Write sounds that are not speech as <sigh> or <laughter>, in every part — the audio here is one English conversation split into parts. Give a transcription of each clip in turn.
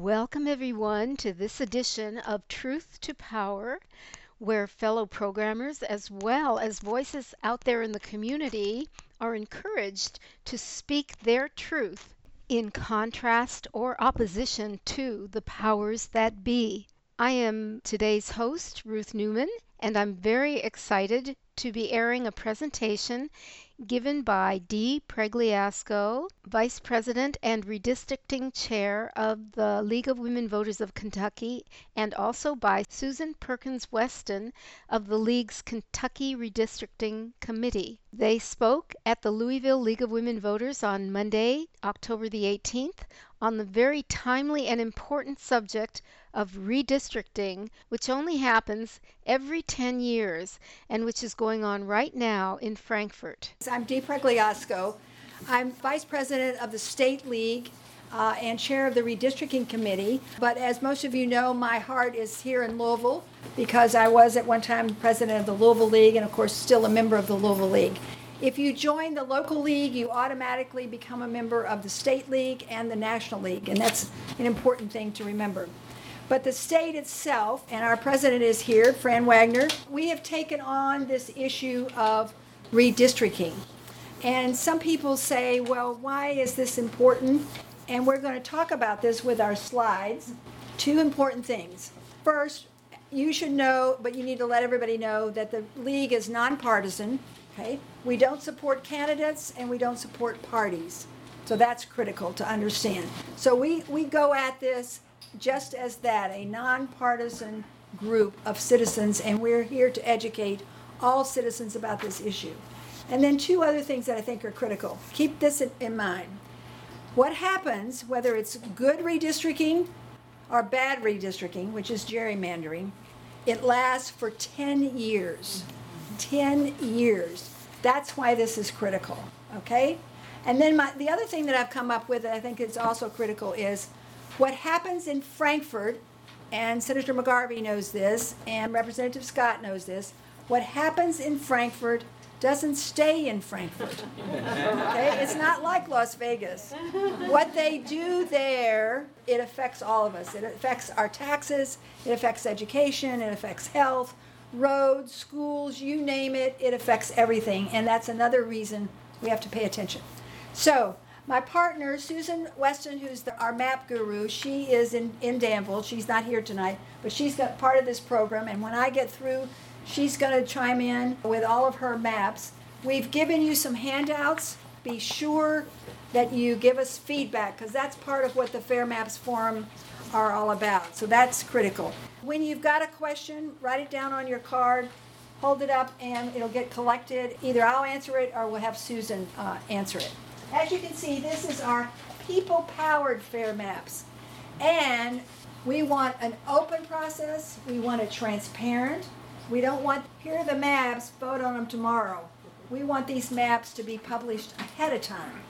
Welcome, everyone, to this edition of Truth to Power, where fellow programmers, as well as voices out there in the community, are encouraged to speak their truth in contrast or opposition to the powers that be. I am today's host, Ruth Newman, and I'm very excited to be airing a presentation given by Dee Pregliasco, Vice President and Redistricting Chair of the League of Women Voters of Kentucky, and also by Susan Perkins Weston of the League's Kentucky Redistricting Committee. They spoke at the Louisville League of Women Voters on Monday, October the 18th, on the very timely and important subject of redistricting, which only happens every 10 years and which is going on right now in Frankfort. I'm Dee Pregliasco. I'm Vice President of the State League uh, and Chair of the Redistricting Committee. But as most of you know, my heart is here in Louisville because I was at one time President of the Louisville League and, of course, still a member of the Louisville League. If you join the local league, you automatically become a member of the state league and the national league, and that's an important thing to remember. But the state itself, and our president is here, Fran Wagner, we have taken on this issue of redistricting. And some people say, well, why is this important? And we're going to talk about this with our slides. Two important things. First, you should know, but you need to let everybody know that the league is nonpartisan. Okay? We don't support candidates and we don't support parties. So that's critical to understand. So we, we go at this just as that, a nonpartisan group of citizens, and we're here to educate all citizens about this issue. And then two other things that I think are critical. Keep this in mind. What happens, whether it's good redistricting or bad redistricting, which is gerrymandering, it lasts for 10 years. 10 years. That's why this is critical, okay? And then my, the other thing that I've come up with that I think is also critical is what happens in Frankfort, and Senator McGarvey knows this, and Representative Scott knows this, what happens in Frankfort doesn't stay in Frankfort. Okay? It's not like Las Vegas. What they do there, it affects all of us. It affects our taxes, it affects education, it affects health, roads, schools, you name it, it affects everything. And that's another reason we have to pay attention. So, my partner, Susan Weston, who's the, our map guru, she is in, in Danville. She's not here tonight, but she's got part of this program. And when I get through, she's going to chime in with all of her maps. We've given you some handouts. Be sure that you give us feedback because that's part of what the Fair Maps Forum are all about. So that's critical. When you've got a question, write it down on your card, hold it up, and it'll get collected. Either I'll answer it or we'll have Susan uh, answer it. As you can see, this is our people-powered fair maps. And we want an open process. We want it transparent. We don't want, here are the maps, vote on them tomorrow. We want these maps to be published ahead of time.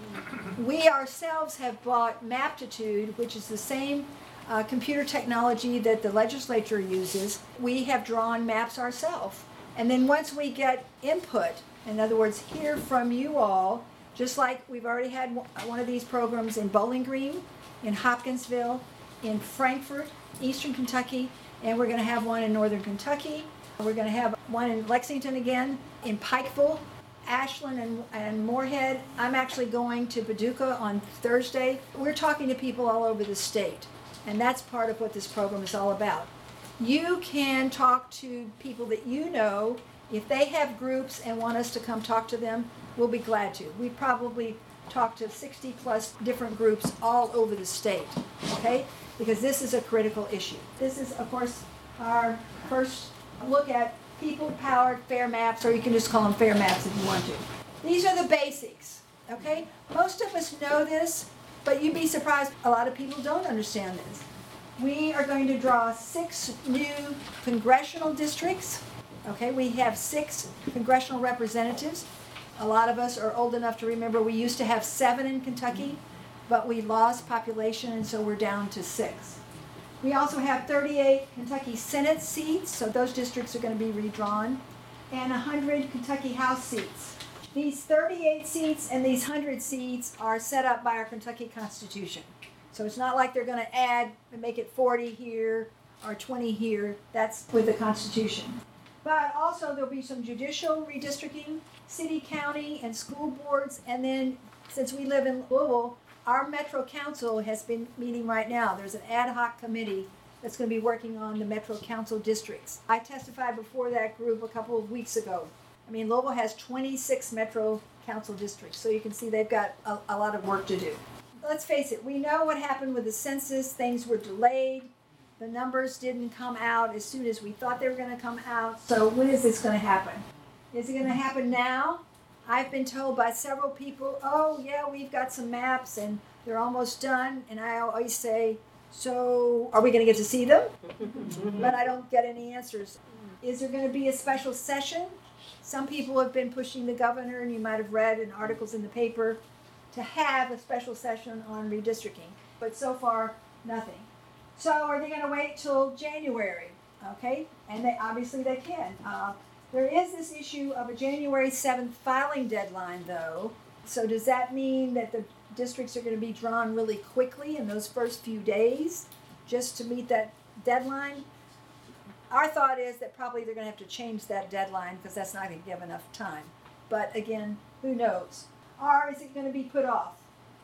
We ourselves have bought Maptitude, which is the same uh, computer technology that the legislature uses. We have drawn maps ourselves. And then once we get input, in other words, hear from you all, just like we've already had uh, one of these programs in Bowling Green, in Hopkinsville, in Frankfort, Eastern Kentucky, and we're going to have one in Northern Kentucky. We're going to have one in Lexington again, in Pikeville, Ashland, and, and Morehead. I'm actually going to Paducah on Thursday. We're talking to people all over the state, and that's part of what this program is all about. You can talk to people that you know. If they have groups and want us to come talk to them, we'll be glad to. We probably talked to 60 plus different groups all over the state, okay? Because this is a critical issue. This is, of course, our first look at people powered fair maps, or you can just call them fair maps if you want to. These are the basics, okay? Most of us know this, but you'd be surprised, a lot of people don't understand this. We are going to draw six new congressional districts. Okay, we have six congressional representatives. A lot of us are old enough to remember we used to have seven in Kentucky, but we lost population and so we're down to six. We also have 38 Kentucky Senate seats, so those districts are going to be redrawn, and 100 Kentucky House seats. These 38 seats and these 100 seats are set up by our Kentucky Constitution. So it's not like they're going to add and make it 40 here or 20 here. That's with the Constitution. But also there'll be some judicial redistricting, city, county, and school boards. And then since we live in Louisville, our Metro Council has been meeting right now. There's an ad hoc committee that's going to be working on the Metro Council districts. I testified before that group a couple of weeks ago. I mean, Louisville has 26 Metro Council districts, so you can see they've got a, a lot of work to do. Let's face it, we know what happened with the census. Things were delayed. The numbers didn't come out as soon as we thought they were going to come out. So, when is this going to happen? Is it going to happen now? I've been told by several people, oh, yeah, we've got some maps and they're almost done. And I always say, so are we going to get to see them? <laughs> but I don't get any answers. Is there going to be a special session? Some people have been pushing the governor, and you might have read in articles in the paper, to have a special session on redistricting. But so far, nothing. So are they going to wait till January? Okay, and they obviously they can. Uh, there is this issue of a January 7th filing deadline, though. So, does that mean that the districts are going to be drawn really quickly in those first few days just to meet that deadline? Our thought is that probably they're going to have to change that deadline because that's not going to give enough time. But again, who knows? Or is it going to be put off?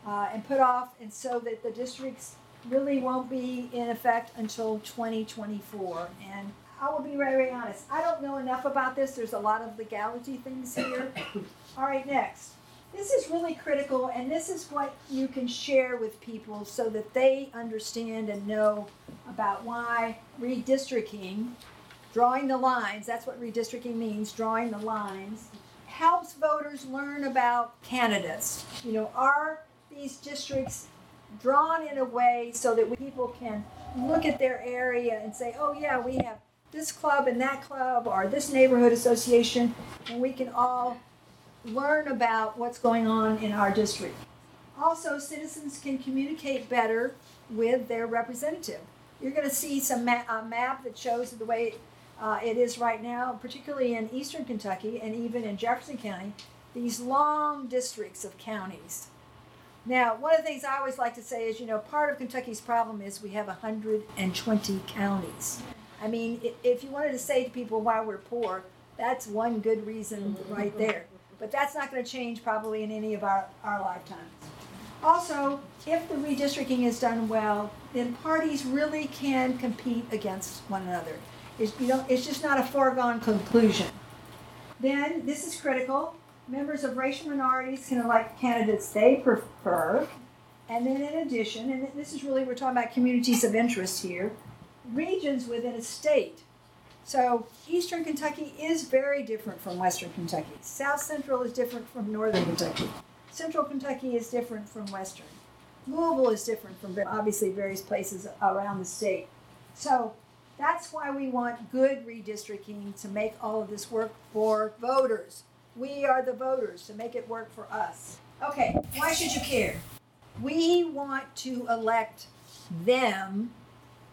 Uh, and put off, and so that the districts really won't be in effect until 2024. And I will be very, very honest. I don't know enough about this. There's a lot of legality things here. <coughs> All right, next. This is really critical, and this is what you can share with people so that they understand and know about why redistricting, drawing the lines, that's what redistricting means, drawing the lines, helps voters learn about candidates. You know, are these districts drawn in a way so that people can look at their area and say, oh, yeah, we have this club and that club or this neighborhood association, and we can all learn about what's going on in our district. Also, citizens can communicate better with their representative. You're going to see some ma- a map that shows the way uh, it is right now, particularly in eastern Kentucky and even in Jefferson County, these long districts of counties. Now, one of the things I always like to say is, you know, part of Kentucky's problem is we have 120 counties. I mean, if you wanted to say to people why we're poor, that's one good reason right there. But that's not going to change probably in any of our, our lifetimes. Also, if the redistricting is done well, then parties really can compete against one another. It's, you know, it's just not a foregone conclusion. Then, this is critical. Members of racial minorities can elect candidates they prefer. And then, in addition, and this is really, we're talking about communities of interest here, regions within a state. So eastern Kentucky is very different from western Kentucky. South Central is different from northern Kentucky. Central Kentucky is different from western. Louisville is different from obviously various places around the state. So that's why we want good redistricting to make all of this work for voters. We are the voters to make it work for us. Okay, why should you care? We want to elect them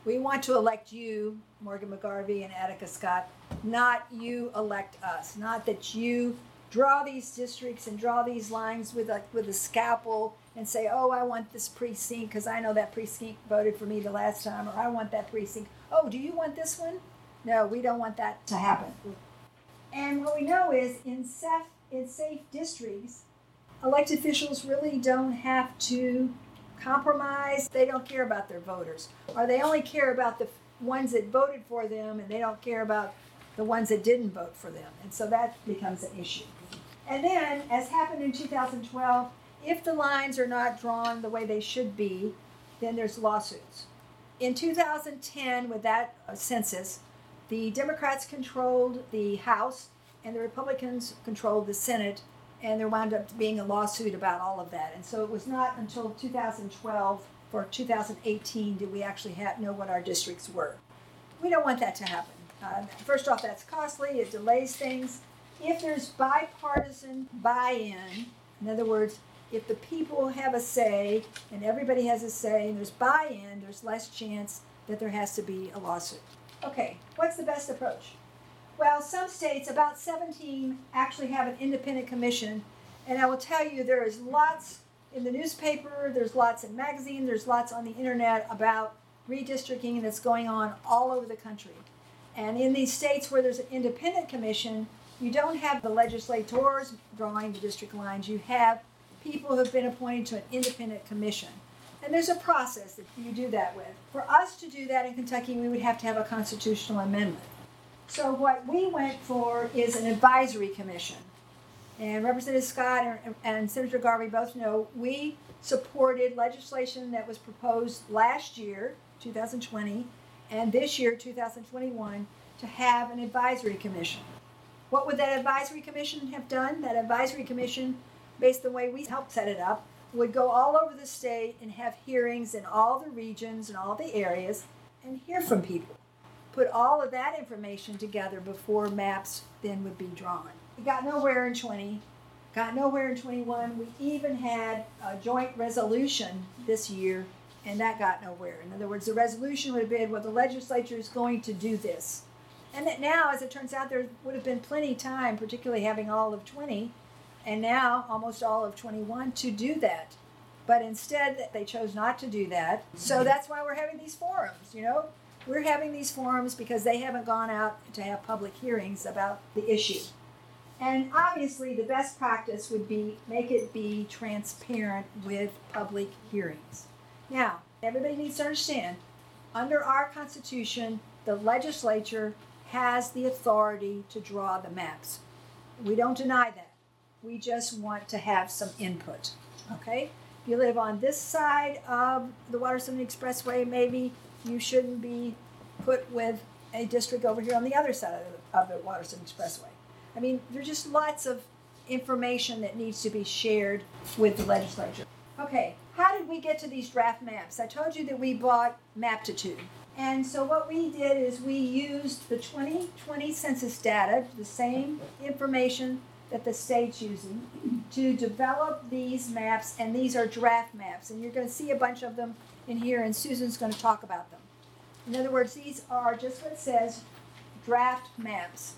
we want to elect you, Morgan McGarvey and Attica Scott, not you elect us. Not that you draw these districts and draw these lines with a with a scalpel and say, "Oh, I want this precinct because I know that precinct voted for me the last time," or "I want that precinct." Oh, do you want this one? No, we don't want that to happen. And what we know is in safe in safe districts, elected officials really don't have to compromise. They don't care about their voters, or they only care about the ones that voted for them, and they don't care about the ones that didn't vote for them. And so that becomes an issue. And then, as happened in 2012, if the lines are not drawn the way they should be, then there's lawsuits. In 2010, with that uh, census, the Democrats controlled the House and the Republicans controlled the Senate and there wound up being a lawsuit about all of that. And so it was not until 2012 or 2018 did we actually have, know what our districts were. We don't want that to happen. Uh, first off, that's costly, it delays things. If there's bipartisan buy in, in other words, if the people have a say and everybody has a say and there's buy in, there's less chance that there has to be a lawsuit. Okay, what's the best approach? Well, some states, about 17, actually have an independent commission. And I will tell you, there is lots, in the newspaper, there's lots in magazines, there's lots on the internet about redistricting that's going on all over the country. And in these states where there's an independent commission, you don't have the legislators drawing the district lines. You have people who have been appointed to an independent commission. And there's a process that you do that with. For us to do that in Kentucky, we would have to have a constitutional amendment. So what we went for is an advisory commission. And Representative Scott and Senator Garvey both know we supported legislation that was proposed last year, 2020, and this year, 2021, to have an advisory commission. What would that advisory commission have done? That advisory commission, based on the way we helped set it up, would go all over the state and have hearings in all the regions and all the areas and hear from people. Put all of that information together before maps then would be drawn. We got nowhere in 20, got nowhere in 21. We even had a joint resolution this year, and that got nowhere. In other words, the resolution would have been, well, the legislature is going to do this. And that now, as it turns out, there would have been plenty time, particularly having all of 20, and now almost all of 21 to do that. But instead, they chose not to do that. So that's why we're having these forums, you know? We're having these forums because they haven't gone out to have public hearings about the issue. And obviously, the best practice would be make it be transparent with public hearings. Now, everybody needs to understand under our Constitution, the legislature has the authority to draw the maps. We don't deny that. We just want to have some input. Okay? If you live on this side of the Watterson Expressway, maybe you shouldn't be put with a district over here on the other side of the, of the Expressway. I mean, there's just lots of information that needs to be shared with the legislature. Okay, how did we get to these draft maps? I told you that we bought Maptitude. And so what we did is we used the 2020 census data, the same information that the state's using to develop these maps, and these are draft maps. And you're going to see a bunch of them in here, and Susan's going to talk about them. In other words, these are just what it says draft maps.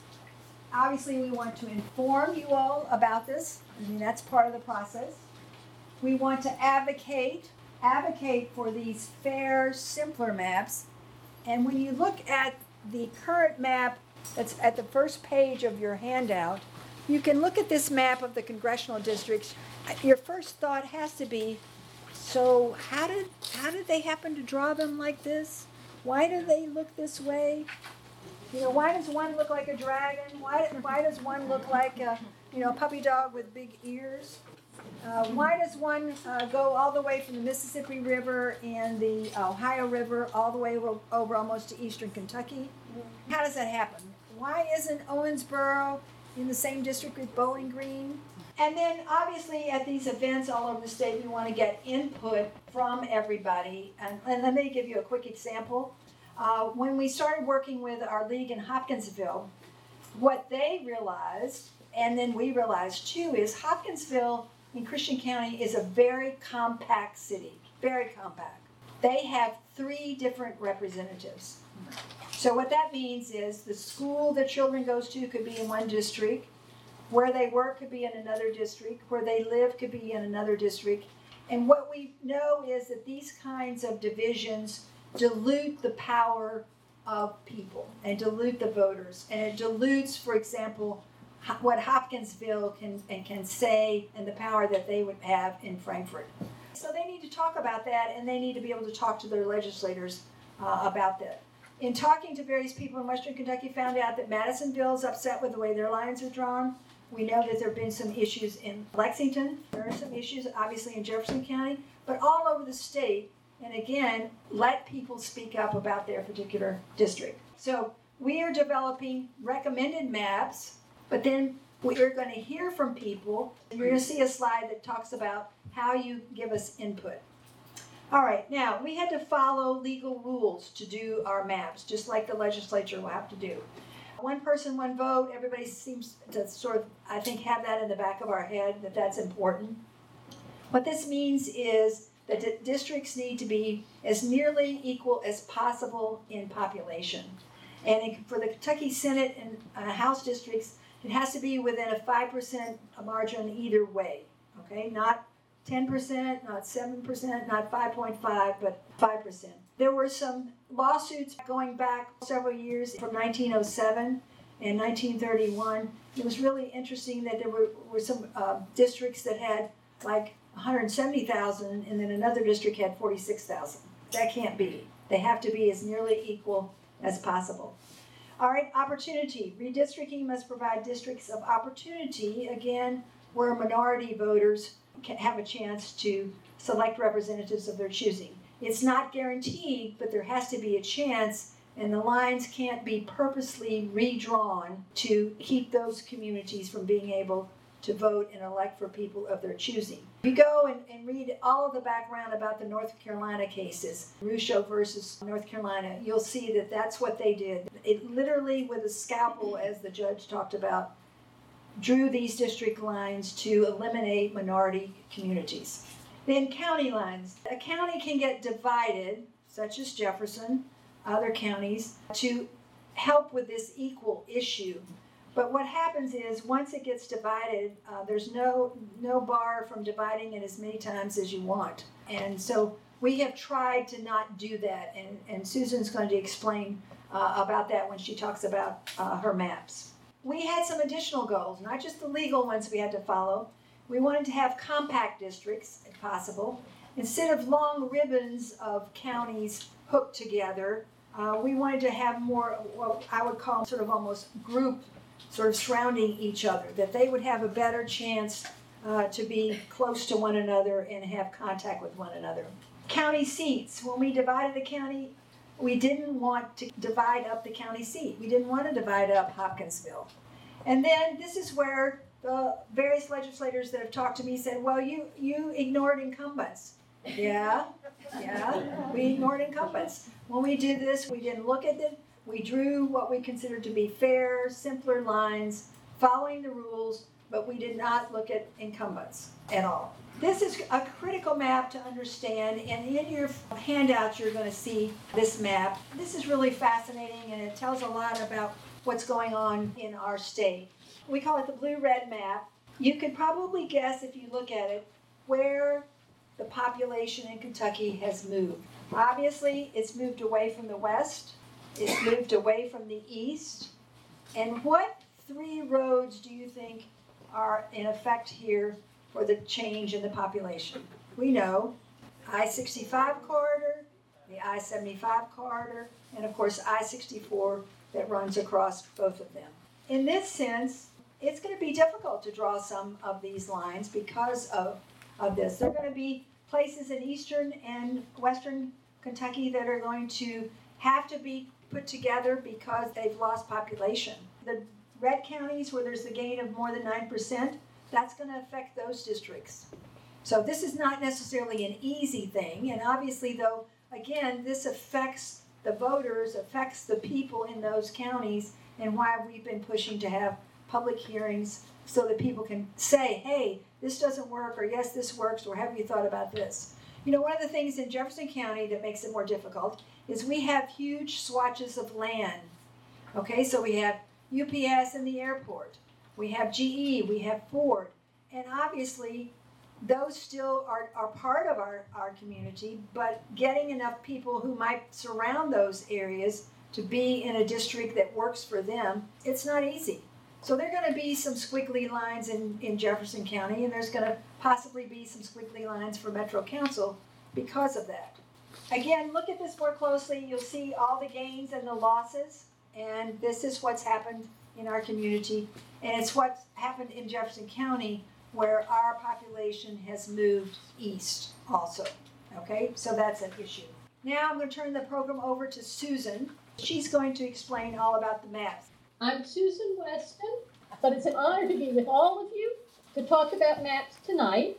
Obviously, we want to inform you all about this. I mean, that's part of the process. We want to advocate advocate for these fair, simpler maps. And when you look at the current map that's at the first page of your handout, you can look at this map of the congressional districts. Your first thought has to be, so how did how did they happen to draw them like this? Why do they look this way? You know, why does one look like a dragon? Why why does one look like a you know puppy dog with big ears? Uh, why does one uh, go all the way from the Mississippi River and the Ohio River all the way over, over almost to eastern Kentucky? How does that happen? Why isn't Owensboro in the same district with Bowling Green. And then obviously at these events all over the state, we want to get input from everybody. And, and let me give you a quick example. Uh, when we started working with our league in Hopkinsville, what they realized, and then we realized too, is Hopkinsville in Christian County is a very compact city, very compact. They have three different representatives. So what that means is the school the children goes to could be in one district, where they work could be in another district, where they live could be in another district. And what we know is that these kinds of divisions dilute the power of people and dilute the voters. And it dilutes, for example, what Hopkinsville can and can say and the power that they would have in Frankfort. So they need to talk about that and they need to be able to talk to their legislators uh, about that in talking to various people in Western Kentucky, found out that Madisonville is upset with the way their lines are drawn. We know that there have been some issues in Lexington. There are some issues, obviously, in Jefferson County, but all over the state. And again, let people speak up about their particular district. So we are developing recommended maps, but then we're going to hear from people. You're going to see a slide that talks about how you give us input. All right, now we had to follow legal rules to do our maps, just like the legislature will have to do. One person, one vote, everybody seems to sort of, I think, have that in the back of our head that that's important. What this means is that districts need to be as nearly equal as possible in population. And for the Kentucky Senate and uh, House districts, it has to be within a 5% margin either way, okay? Not 10%, not 7%, not 5.5, but 5%. There were some lawsuits going back several years from 1907 and 1931. It was really interesting that there were, were some uh, districts that had like 170,000 and then another district had 46,000. That can't be. They have to be as nearly equal as possible. All right, opportunity. Redistricting must provide districts of opportunity, again, where minority voters have a chance to select representatives of their choosing. It's not guaranteed, but there has to be a chance, and the lines can't be purposely redrawn to keep those communities from being able to vote and elect for people of their choosing. If you go and, and read all of the background about the North Carolina cases, Rucho versus North Carolina, you'll see that that's what they did. It literally, with a scalpel, as the judge talked about, drew these district lines to eliminate minority communities. Then county lines. A county can get divided, such as Jefferson, other counties, to help with this equal issue. But what happens is once it gets divided, uh, there's no no bar from dividing it as many times as you want. And so we have tried to not do that. And, and Susan's going to explain uh, about that when she talks about uh, her maps. We had some additional goals, not just the legal ones we had to follow. We wanted to have compact districts, if possible. Instead of long ribbons of counties hooked together, uh, we wanted to have more what I would call sort of almost group sort of surrounding each other, that they would have a better chance uh, to be close to one another and have contact with one another. County seats. When we divided the county, we didn't want to divide up the county seat. We didn't want to divide up Hopkinsville. And then this is where the various legislators that have talked to me said, well, you, you ignored incumbents. Yeah, yeah, we ignored incumbents. When we did this, we didn't look at it we drew what we considered to be fair, simpler lines, following the rules, but we did not look at incumbents at all. This is a critical map to understand, and in your handouts, you're going to see this map. This is really fascinating, and it tells a lot about what's going on in our state. We call it the blue red map. You could probably guess, if you look at it, where the population in Kentucky has moved. Obviously, it's moved away from the west it's moved away from the east. And what three roads do you think are in effect here for the change in the population? We know I 65 corridor, the I 75 corridor, and of course I 64 that runs across both of them. In this sense, it's going to be difficult to draw some of these lines because of, of this. There are going to be places in eastern and western Kentucky that are going to have to be put together because they've lost population. The red counties where there's a gain of more than 9%, that's going to affect those districts. So this is not necessarily an easy thing. And obviously, though, again, this affects the voters, affects the people in those counties, and why we've been pushing to have public hearings so that people can say, hey, this doesn't work, or yes, this works, or have you thought about this? You know, one of the things in Jefferson County that makes it more difficult is we have huge swatches of land. Okay, so we have UPS and the airport, we have GE, we have Ford, and obviously those still are, are part of our, our community, but getting enough people who might surround those areas to be in a district that works for them, it's not easy. So there are going to be some squiggly lines in, in Jefferson County, and there's going to possibly be some squiggly lines for Metro Council because of that. Again, look at this more closely. You'll see all the gains and the losses. And this is what's happened in our community. And it's what's happened in Jefferson County where our population has moved east also. Okay, so that's an issue. Now I'm going to turn the program over to Susan. She's going to explain all about the maps. I'm Susan Weston, but it's an honor to be with all of you to talk about maps tonight.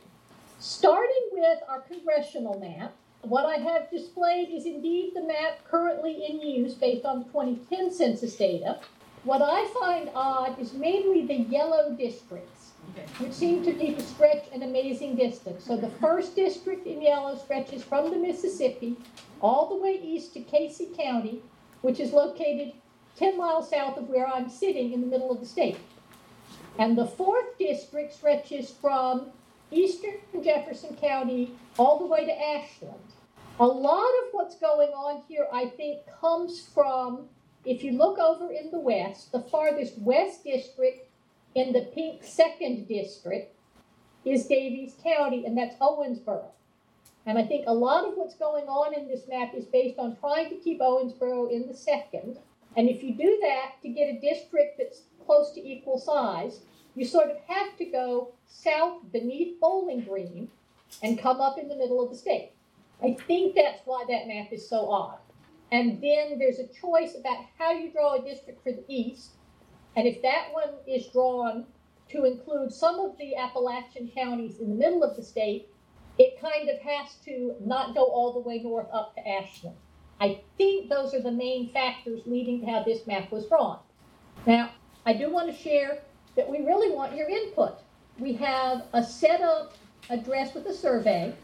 Starting with our congressional map, what I have displayed is indeed the map currently in use based on the 2010 census data. What I find odd is mainly the yellow districts, which seem to be to stretch an amazing distance. So the first district in yellow stretches from the Mississippi all the way east to Casey County, which is located 10 miles south of where I'm sitting in the middle of the state. And the fourth district stretches from eastern Jefferson County all the way to Ashland. A lot of what's going on here, I think, comes from, if you look over in the west, the farthest west district in the pink second district is Daviess County, and that's Owensboro. And I think a lot of what's going on in this map is based on trying to keep Owensboro in the second. And if you do that to get a district that's close to equal size, you sort of have to go south beneath Bowling Green and come up in the middle of the state. I think that's why that map is so odd. And then there's a choice about how you draw a district for the east. And if that one is drawn to include some of the Appalachian counties in the middle of the state, it kind of has to not go all the way north up to Ashland. I think those are the main factors leading to how this map was drawn. Now, I do want to share that we really want your input. We have a set up address with a survey.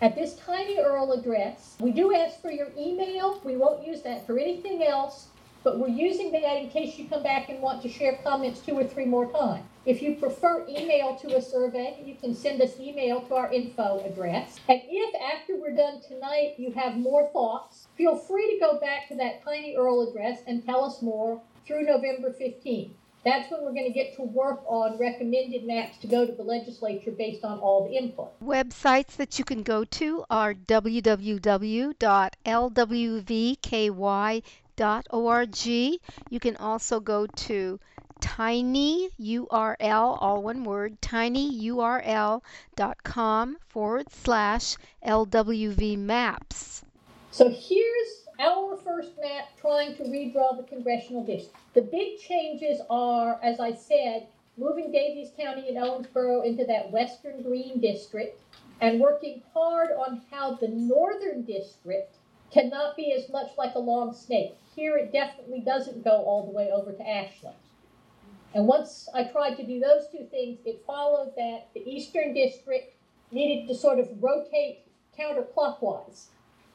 At this tiny URL address, we do ask for your email. We won't use that for anything else, but we're using that in case you come back and want to share comments two or three more times. If you prefer email to a survey, you can send us email to our info address. And if after we're done tonight you have more thoughts, feel free to go back to that tiny URL address and tell us more through November 15th. That's when we're going to get to work on recommended maps to go to the legislature based on all the input. Websites that you can go to are www.lwvky.org. You can also go to tinyurl, all one word, tinyurl.com forward slash LWV maps. So here's our first map trying to redraw the congressional district. The big changes are, as I said, moving Daviess County and Owensboro into that western green district and working hard on how the northern district cannot be as much like a long snake. Here it definitely doesn't go all the way over to Ashland. And once I tried to do those two things, it followed that the eastern district needed to sort of rotate counterclockwise.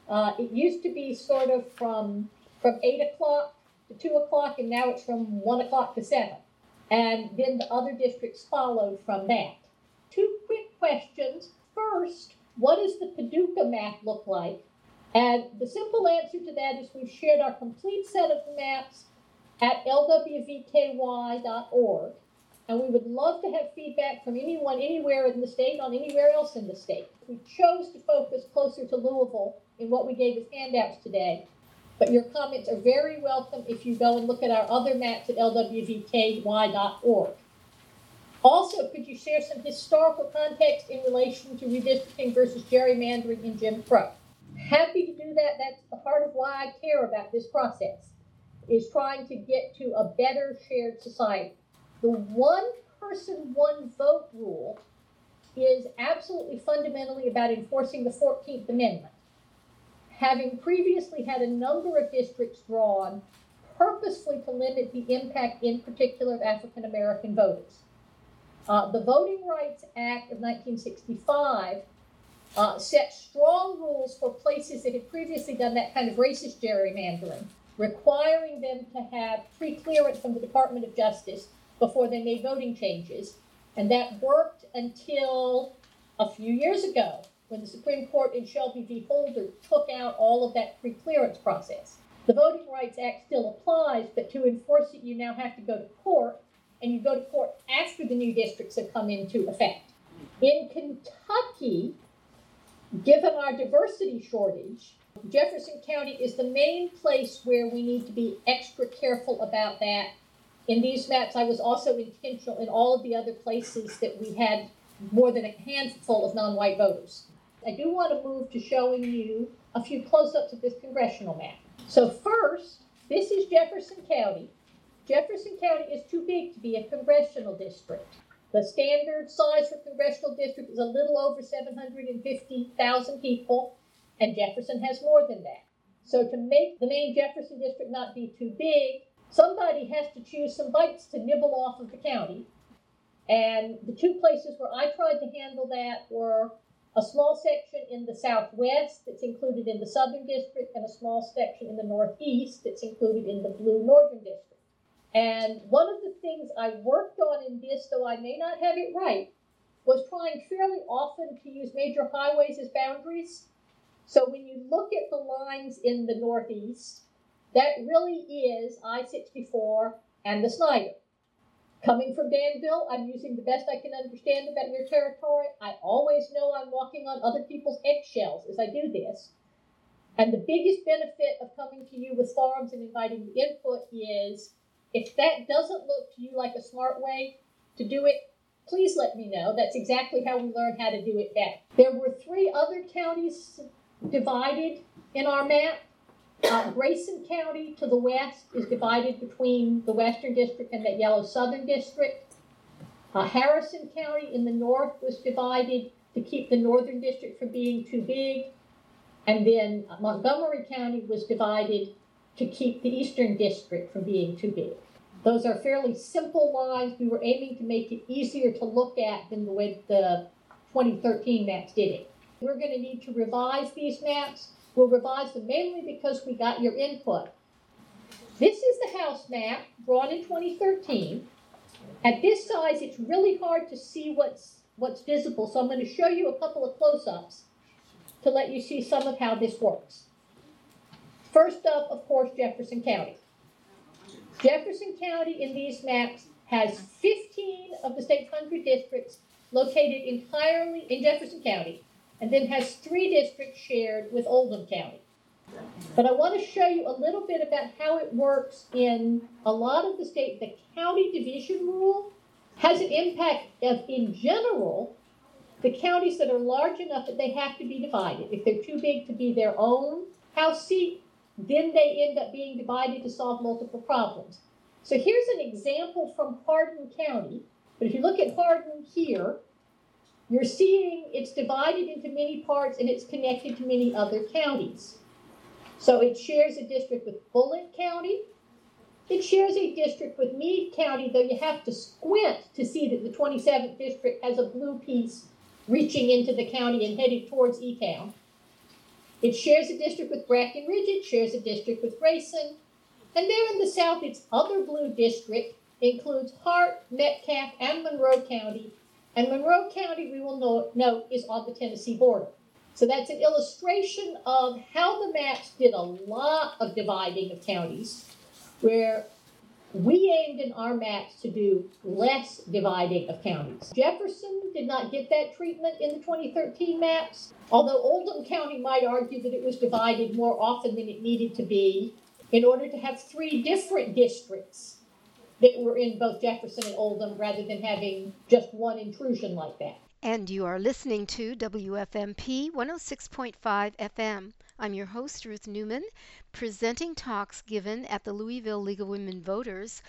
Uh, it used to be sort of from from eight o'clock to two o'clock, and now it's from one o'clock to seven. And then the other districts followed from that. Two quick questions. First, what does the Paducah map look like? And the simple answer to that is we've shared our complete set of maps at lwvky.org. And we would love to have feedback from anyone anywhere in the state on anywhere else in the state. We chose to focus closer to Louisville in what we gave as handouts today. But your comments are very welcome if you go and look at our other maps at lwvky.org. Also, could you share some historical context in relation to redistricting versus gerrymandering in Jim Crow? Happy to do that. That's the heart of why I care about this process, is trying to get to a better shared society. The one person, one vote rule is absolutely fundamentally about enforcing the 14th Amendment having previously had a number of districts drawn purposely to limit the impact, in particular, of African American voters. Uh, the Voting Rights Act of 1965 uh, set strong rules for places that had previously done that kind of racist gerrymandering, requiring them to have pre clearance from the Department of Justice before they made voting changes. And that worked until a few years ago when the Supreme Court in Shelby v. Holder took out all of that pre-clearance process. The Voting Rights Act still applies, but to enforce it, you now have to go to court, and you go to court after the new districts have come into effect. In Kentucky, given our diversity shortage, Jefferson County is the main place where we need to be extra careful about that. In these maps, I was also intentional in all of the other places that we had more than a handful of non white voters. I do want to move to showing you a few close-ups of this congressional map. So first, this is Jefferson County. Jefferson County is too big to be a congressional district. The standard size for congressional district is a little over 750,000 people, and Jefferson has more than that. So to make the main Jefferson district not be too big, somebody has to choose some bites to nibble off of the county. And the two places where I tried to handle that were a small section in the southwest that's included in the southern district, and a small section in the northeast that's included in the blue northern district. And one of the things I worked on in this, though I may not have it right, was trying fairly often to use major highways as boundaries. So when you look at the lines in the Northeast, that really is I 64 and the Snyder. Coming from Danville, I'm using the best I can understand about your territory. I always know I'm walking on other people's eggshells as I do this. And the biggest benefit of coming to you with forums and inviting the input is if that doesn't look to you like a smart way to do it, please let me know. That's exactly how we learned how to do it best. There were three other counties divided in our map. Uh, Grayson County to the west is divided between the Western District and that yellow Southern District. Uh, Harrison County in the north was divided to keep the Northern District from being too big. And then Montgomery County was divided to keep the Eastern District from being too big. Those are fairly simple lines. We were aiming to make it easier to look at than the way the 2013 maps did it. We're going to need to revise these maps. We'll revise them mainly because we got your input. This is the house map drawn in 2013. At this size, it's really hard to see what's what's visible, so I'm going to show you a couple of close-ups to let you see some of how this works. First up, of course, Jefferson County. Jefferson County in these maps has 15 of the state's 100 districts located entirely in Jefferson County, and then has three districts shared with Oldham County. But I want to show you a little bit about how it works in a lot of the state. The county division rule has an impact of, in general, the counties that are large enough that they have to be divided. If they're too big to be their own house seat, then they end up being divided to solve multiple problems. So here's an example from Hardin County. But if you look at Hardin here, you're seeing it's divided into many parts and it's connected to many other counties. So it shares a district with Bullitt County. It shares a district with Meade County, though you have to squint to see that the 27th district has a blue piece reaching into the county and headed towards E-Town. It shares a district with Breckinridge, it shares a district with Grayson, and there in the south, its other blue district includes Hart, Metcalfe, and Monroe County. And Monroe County, we will note, is on the Tennessee border. So that's an illustration of how the maps did a lot of dividing of counties, where we aimed in our maps to do less dividing of counties. Jefferson did not get that treatment in the 2013 maps, although Oldham County might argue that it was divided more often than it needed to be in order to have three different districts that were in both Jefferson and Oldham rather than having just one intrusion like that. And you are listening to WFMP 106.5 FM. I'm your host, Ruth Newman, presenting talks given at the Louisville League of Women Voters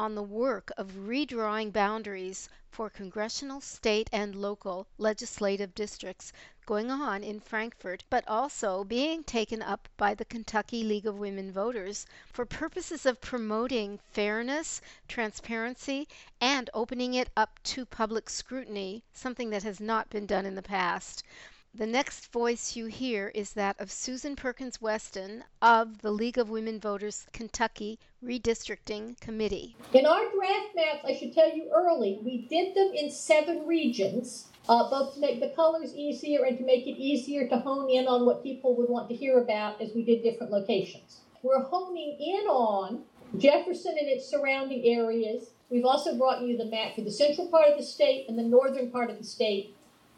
on the work of redrawing boundaries for congressional, state, and local legislative districts going on in Frankfort, but also being taken up by the Kentucky League of Women Voters for purposes of promoting fairness, transparency, and opening it up to public scrutiny, something that has not been done in the past. The next voice you hear is that of Susan Perkins Weston of the League of Women Voters Kentucky Redistricting Committee. In our draft maps, I should tell you early, we did them in seven regions, uh, both to make the colors easier and to make it easier to hone in on what people would want to hear about as we did different locations. We're honing in on Jefferson and its surrounding areas. We've also brought you the map for the central part of the state and the northern part of the state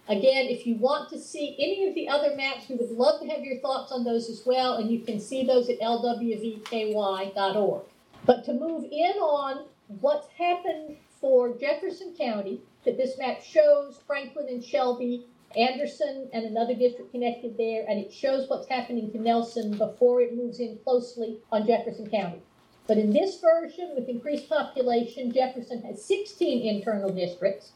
Again, if you want to see any of the other maps, we would love to have your thoughts on those as well, and you can see those at lwvky.org. But to move in on what's happened for Jefferson County, that this map shows Franklin and Shelby, Anderson and another district connected there, and it shows what's happening to Nelson before it moves in closely on Jefferson County. But in this version, with increased population, Jefferson has 16 internal districts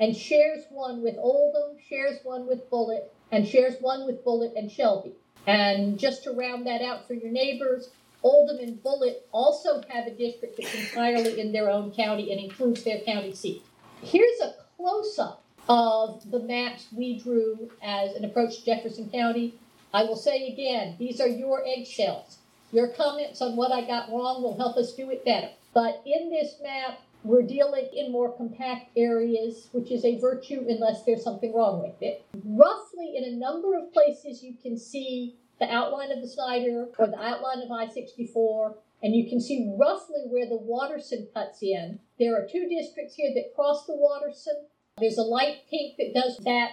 and shares one with Oldham, shares one with Bullitt, and shares one with Bullitt and Shelby. And just to round that out for your neighbors, Oldham and Bullitt also have a district that's entirely in their own county and includes their county seat. Here's a close up of the maps we drew as an approach to Jefferson County. I will say again, these are your eggshells. Your comments on what I got wrong will help us do it better. But in this map, we're dealing in more compact areas, which is a virtue unless there's something wrong with it. Roughly, in a number of places, you can see the outline of the Snyder or the outline of I 64, and you can see roughly where the Watterson cuts in. There are two districts here that cross the Watterson. There's a light pink that does that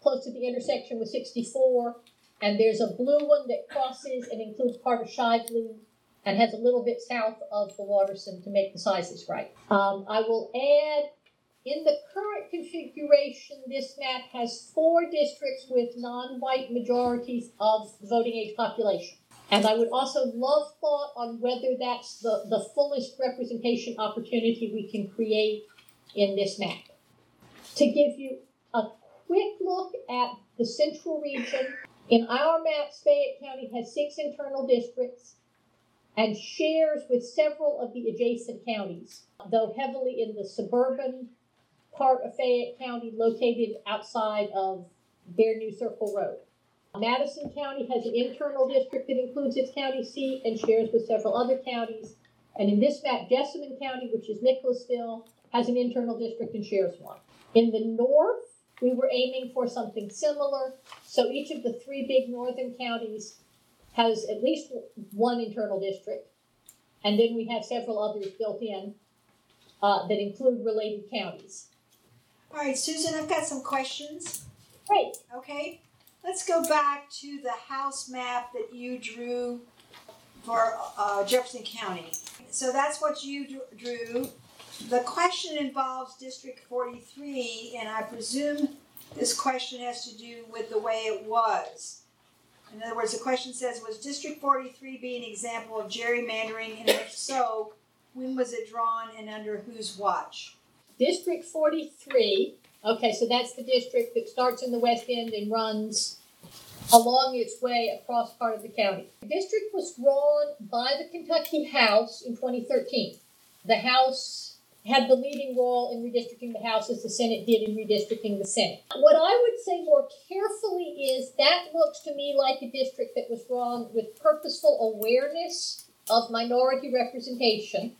close to the intersection with 64, and there's a blue one that crosses and includes part of Shively and has a little bit south of the Watterson to make the sizes right. Um, I will add in the current configuration, this map has four districts with non white majorities of the voting age population. And I would also love thought on whether that's the, the fullest representation opportunity we can create in this map. To give you a quick look at the central region, in our map, Fayette County has six internal districts and shares with several of the adjacent counties, though heavily in the suburban part of Fayette County located outside of their New Circle Road. Madison County has an internal district that includes its county seat and shares with several other counties. And in this map, Jessamine County, which is Nicholasville, has an internal district and shares one. In the north, we were aiming for something similar. So each of the three big northern counties has at least one internal district. And then we have several others built in uh, that include related counties. All right, Susan, I've got some questions. Great. Okay, let's go back to the house map that you drew for uh, Jefferson County. So that's what you drew. The question involves District 43, and I presume this question has to do with the way it was. In other words, the question says, was District 43 be an example of gerrymandering, and if so, when was it drawn and under whose watch? District 43, okay, so that's the district that starts in the West End and runs along its way across part of the county. The district was drawn by the Kentucky House in 2013. The House had the leading role in redistricting the House as the Senate did in redistricting the Senate. What I would say more carefully is that looks to me like a district that was drawn with purposeful awareness of minority representation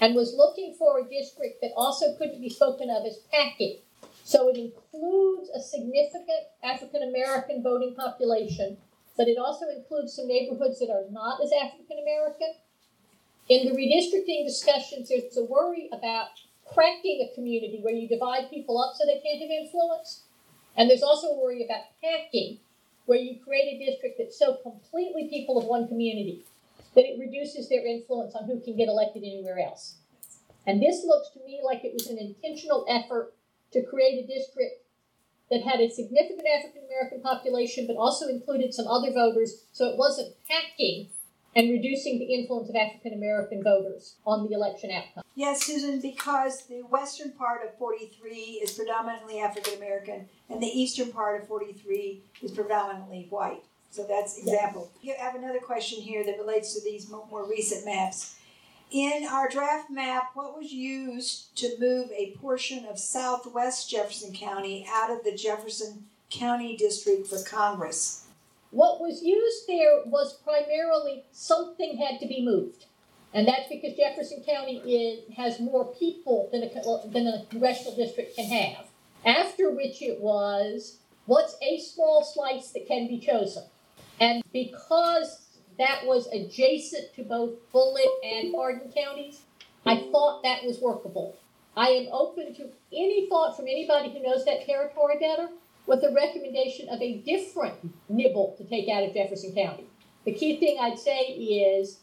and was looking for a district that also couldn't be spoken of as packing. So it includes a significant African American voting population, but it also includes some neighborhoods that are not as African American in the redistricting discussions, there's a worry about cracking a community where you divide people up so they can't have influence. And there's also a worry about packing, where you create a district that's so completely people of one community that it reduces their influence on who can get elected anywhere else. And this looks to me like it was an intentional effort to create a district that had a significant African American population, but also included some other voters, so it wasn't packing and reducing the influence of African American voters on the election outcome. Yes, Susan, because the western part of 43 is predominantly African American and the eastern part of 43 is predominantly white. So that's example. You have another question here that relates to these more recent maps. In our draft map, what was used to move a portion of southwest Jefferson County out of the Jefferson County District for Congress? What was used there was primarily something had to be moved. And that's because Jefferson County is, has more people than a, than a congressional district can have. After which it was, what's a small slice that can be chosen? And because that was adjacent to both Bullitt and Hardin counties, I thought that was workable. I am open to any thought from anybody who knows that territory better with a recommendation of a different nibble to take out of Jefferson County. The key thing I'd say is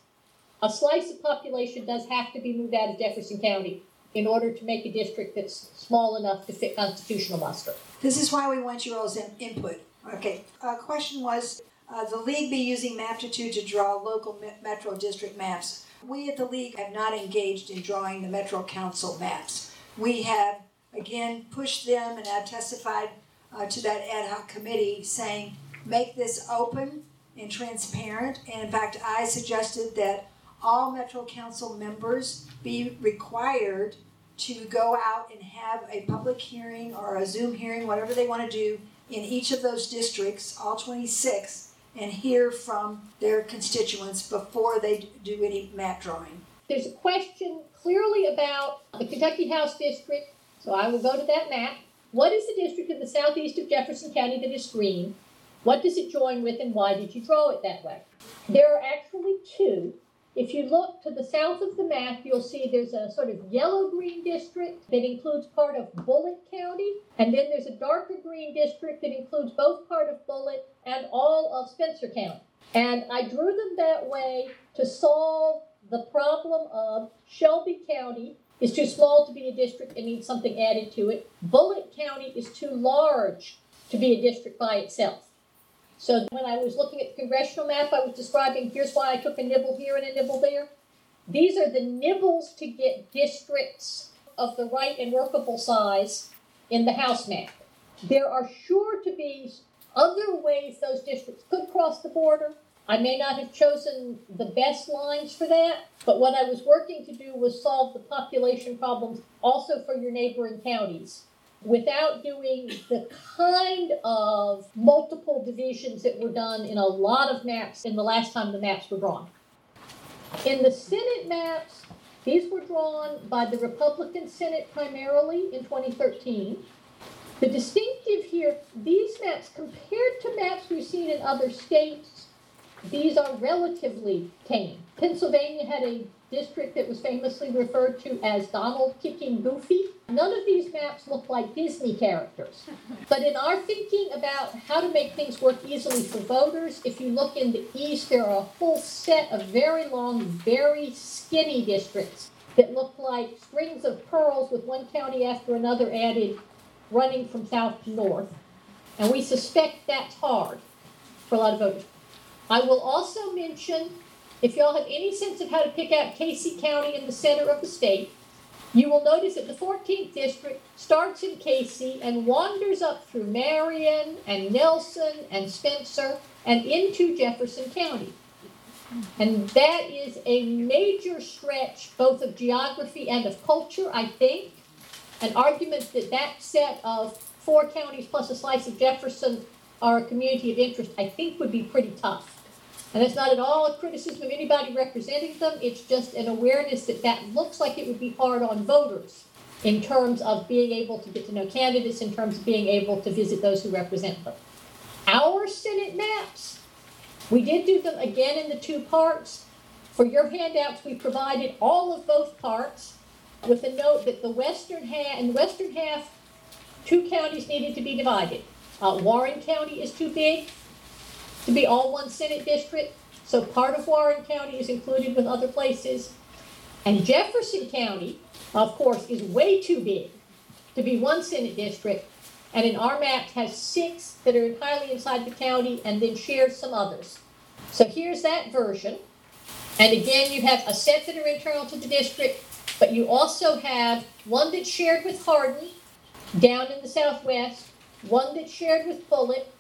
a slice of population does have to be moved out of Jefferson County in order to make a district that's small enough to fit constitutional muster. This is why we want your all's in- input. Okay, uh, question was, uh, the league be using Maptitude to draw local me- metro district maps? We at the league have not engaged in drawing the metro council maps. We have, again, pushed them and have testified uh, to that ad hoc committee saying, make this open and transparent. And in fact, I suggested that all Metro Council members be required to go out and have a public hearing or a Zoom hearing, whatever they want to do, in each of those districts, all 26, and hear from their constituents before they do any map drawing. There's a question clearly about the Kentucky House District, so I will go to that map. What is the district in the southeast of Jefferson County that is green? What does it join with, and why did you draw it that way? There are actually two. If you look to the south of the map, you'll see there's a sort of yellow green district that includes part of Bullitt County, and then there's a darker green district that includes both part of Bullitt and all of Spencer County. And I drew them that way to solve the problem of Shelby County is too small to be a district and needs something added to it. Bullitt County is too large to be a district by itself. So when I was looking at the congressional map, I was describing here's why I took a nibble here and a nibble there. These are the nibbles to get districts of the right and workable size in the House map. There are sure to be other ways those districts could cross the border. I may not have chosen the best lines for that, but what I was working to do was solve the population problems also for your neighboring counties without doing the kind of multiple divisions that were done in a lot of maps in the last time the maps were drawn. In the Senate maps, these were drawn by the Republican Senate primarily in 2013. The distinctive here, these maps, compared to maps we've seen in other states, these are relatively tame. Pennsylvania had a district that was famously referred to as Donald Kicking Goofy. None of these maps look like Disney characters. <laughs> But in our thinking about how to make things work easily for voters, if you look in the east, there are a whole set of very long, very skinny districts that look like strings of pearls with one county after another added running from south to north. And we suspect that's hard for a lot of voters. I will also mention if y'all have any sense of how to pick out Casey County in the center of the state, you will notice that the 14th district starts in Casey and wanders up through Marion and Nelson and Spencer and into Jefferson County. And that is a major stretch both of geography and of culture, I think. An argument that that set of four counties plus a slice of Jefferson are a community of interest, I think would be pretty tough. And it's not at all a criticism of anybody representing them, it's just an awareness that that looks like it would be hard on voters in terms of being able to get to know candidates, in terms of being able to visit those who represent them. Our Senate maps, we did do them again in the two parts. For your handouts, we provided all of both parts with a note that the western half, in the western half, two counties needed to be divided. Uh, Warren County is too big, to be all one Senate district, so part of Warren County is included with other places. And Jefferson County, of course, is way too big to be one Senate district, and in our maps has six that are entirely inside the county and then shares some others. So here's that version. And again, you have a set that are internal to the district, but you also have one that's shared with Hardin down in the southwest, one that's shared with Bullitt,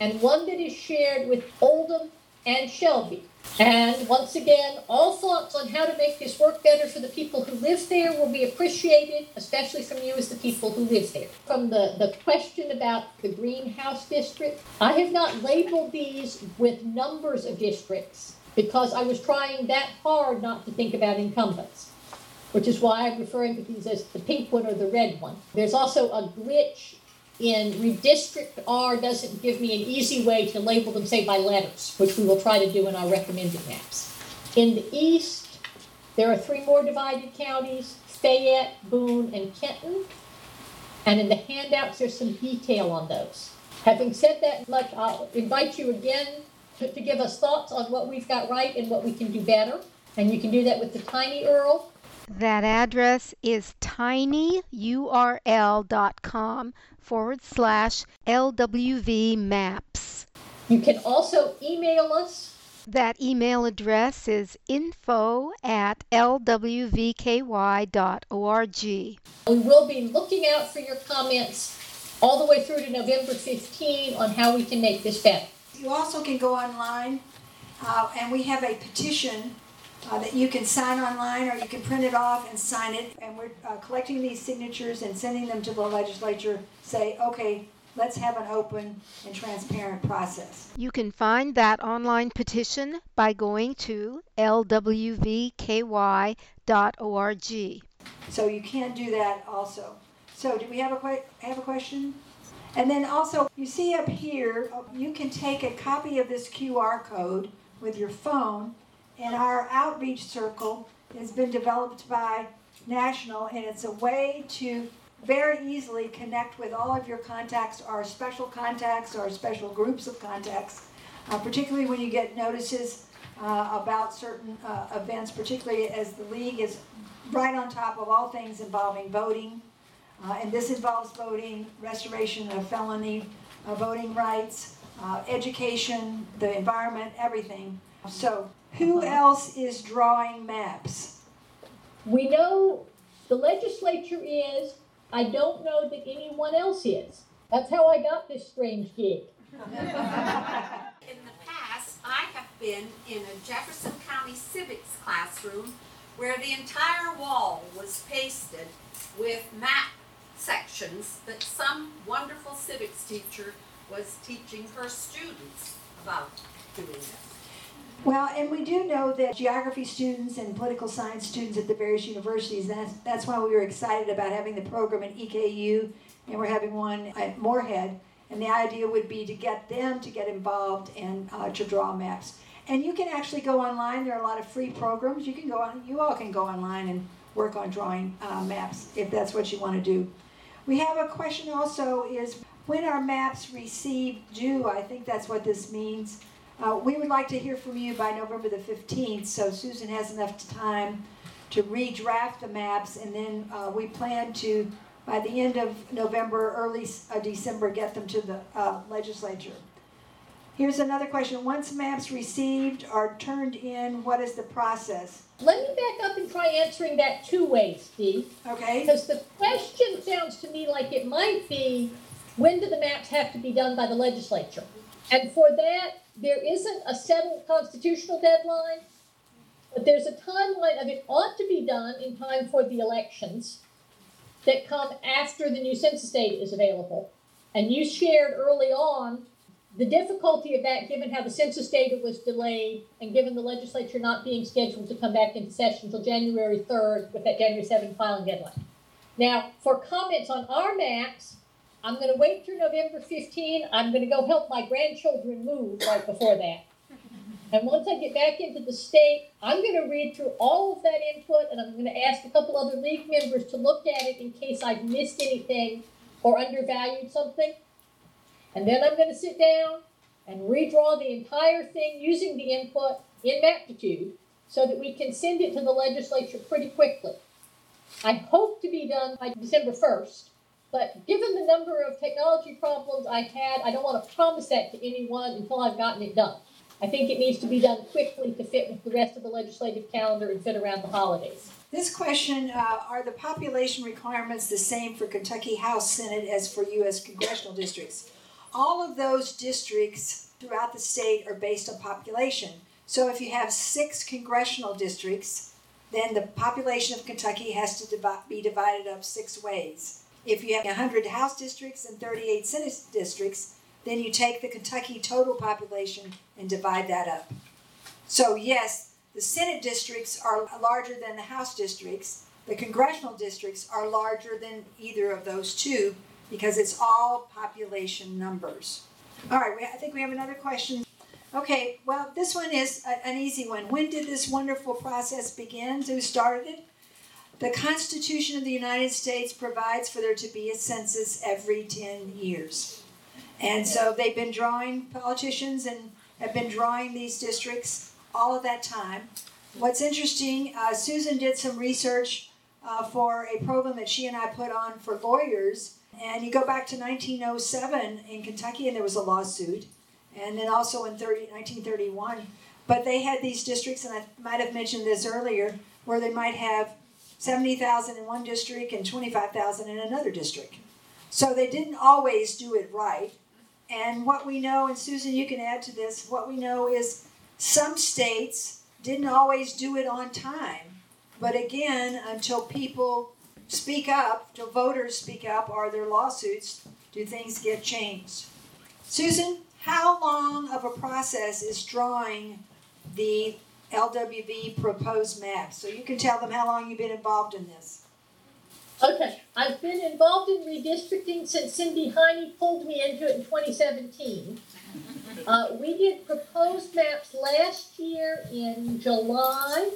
and one that is shared with Oldham and Shelby. And once again, all thoughts on how to make this work better for the people who live there will be appreciated, especially from you as the people who live there. From the, the question about the greenhouse district, I have not labeled these with numbers of districts because I was trying that hard not to think about incumbents, which is why I'm referring to these as the pink one or the red one. There's also a glitch in redistrict R doesn't give me an easy way to label them, say, by letters, which we will try to do in our recommended maps. In the east, there are three more divided counties, Fayette, Boone, and Kenton. And in the handouts, there's some detail on those. Having said that much, I'll invite you again to, to give us thoughts on what we've got right and what we can do better. And you can do that with the Tiny tinyurl. That address is tinyurl.com forward slash LWV maps. You can also email us. That email address is info at lwvky.org. We will be looking out for your comments all the way through to November 15 on how we can make this better. You also can go online, uh, and we have a petition uh, that you can sign online or you can print it off and sign it. And we're uh, collecting these signatures and sending them to the legislature. Say, okay, Let's have an open and transparent process. You can find that online petition by going to lwvky.org. So you can do that also. So do we have a que- have a question? And then also, you see up here, you can take a copy of this QR code with your phone, and our outreach circle has been developed by National, and it's a way to very easily connect with all of your contacts, our special contacts, our special groups of contacts, uh, particularly when you get notices uh, about certain uh, events, particularly as the league is right on top of all things involving voting. Uh, and this involves voting, restoration of felony uh, voting rights, uh, education, the environment, everything. So, who uh-huh. else is drawing maps? We know the legislature is. I don't know that anyone else is. That's how I got this strange gig. <laughs> In the past, I have been in a Jefferson County civics classroom where the entire wall was pasted with map sections that some wonderful civics teacher was teaching her students about doing this. Well, and we do know that geography students and political science students at the various universities, that's, that's why we were excited about having the program at EKU, and we're having one at Morehead. And the idea would be to get them to get involved and uh, to draw maps. And you can actually go online. There are a lot of free programs. You can go on. You all can go online and work on drawing uh, maps if that's what you want to do. We have a question also: Is when are maps received due? I think that's what this means. Uh, we would like to hear from you by November the 15th, so Susan has enough time to redraft the maps, and then uh, we plan to, by the end of November, early uh, December, get them to the uh, legislature. Here's another question. Once maps received are turned in, what is the process? Let me back up and try answering that two ways, Steve. Okay. Because the question sounds to me like it might be when do the maps have to be done by the legislature? And for that, there isn't a settled constitutional deadline, but there's a timeline of it ought to be done in time for the elections that come after the new census data is available. And you shared early on the difficulty of that, given how the census data was delayed and given the legislature not being scheduled to come back into session until January 3rd with that January 7th filing deadline. Now, for comments on our maps, I'm going to wait through November 15. I'm going to go help my grandchildren move right before that. And once I get back into the state, I'm going to read through all of that input and I'm going to ask a couple other league members to look at it in case I've missed anything or undervalued something. And then I'm going to sit down and redraw the entire thing using the input in Maptitude so that we can send it to the legislature pretty quickly. I hope to be done by December 1st, but given the number of technology problems I've had, I don't want to promise that to anyone until I've gotten it done. I think it needs to be done quickly to fit with the rest of the legislative calendar and fit around the holidays. This question uh, Are the population requirements the same for Kentucky House Senate as for U.S. congressional districts? All of those districts throughout the state are based on population. So if you have six congressional districts, then the population of Kentucky has to divi- be divided up six ways. If you have 100 House districts and 38 Senate districts, then you take the Kentucky total population and divide that up. So, yes, the Senate districts are larger than the House districts. The congressional districts are larger than either of those two because it's all population numbers. All right, I think we have another question. Okay, well, this one is an easy one. When did this wonderful process begin? Who started it? The Constitution of the United States provides for there to be a census every 10 years. And so they've been drawing politicians and have been drawing these districts all of that time. What's interesting, uh, Susan did some research uh, for a program that she and I put on for lawyers. And you go back to 1907 in Kentucky, and there was a lawsuit. And then also in 30, 1931. But they had these districts, and I might have mentioned this earlier, where they might have 70,000 in one district and 25,000 in another district. So they didn't always do it right. And what we know, and Susan, you can add to this, what we know is some states didn't always do it on time. But again, until people speak up, until voters speak up, or their lawsuits do things get changed? Susan, how long of a process is drawing the LWV proposed map? So you can tell them how long you've been involved in this. Okay, I've been involved in redistricting since Cindy Heine pulled me into it in 2017. <laughs> Uh, we did proposed maps last year in July,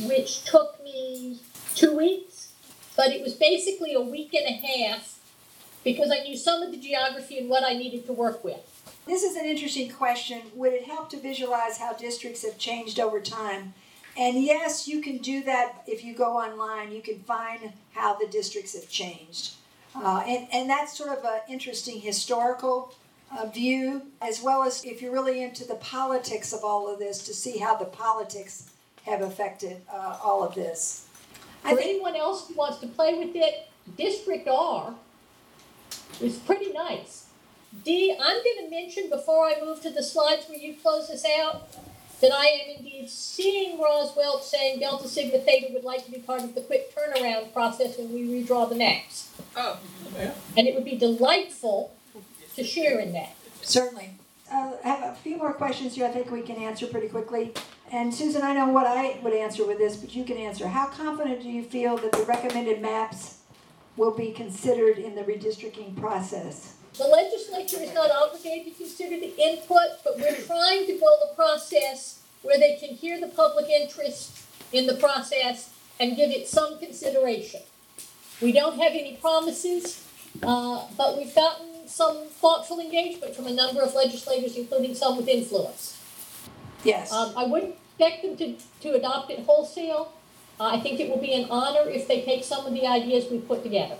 which took me two weeks, but it was basically a week and a half because I knew some of the geography and what I needed to work with. This is an interesting question. Would it help to visualize how districts have changed over time? And yes, you can do that if you go online. You can find how the districts have changed. Uh, and, and that's sort of an interesting historical uh, view, as well as if you're really into the politics of all of this, to see how the politics have affected uh, all of this. I For think, anyone else who wants to play with it, Districtr is pretty nice. D, I'm going to mention before I move to the slides where you close this out that I am indeed seeing Roz Welch saying Delta Sigma Theta would like to be part of the quick turnaround process when we redraw the maps. Oh. yeah. And it would be delightful to share in that. certainly. Uh, I have a few more questions here I think we can answer pretty quickly. And Susan, I know what I would answer with this, but you can answer. How confident do you feel that the recommended maps will be considered in the redistricting process? The legislature is not obligated to consider the input, but we're trying to build a process where they can hear the public interest in the process and give it some consideration. We don't have any promises, uh, but we've gotten some thoughtful engagement from a number of legislators, including some with influence. Yes. Um, I wouldn't expect them to, to adopt it wholesale. Uh, I think it will be an honor if they take some of the ideas we put together.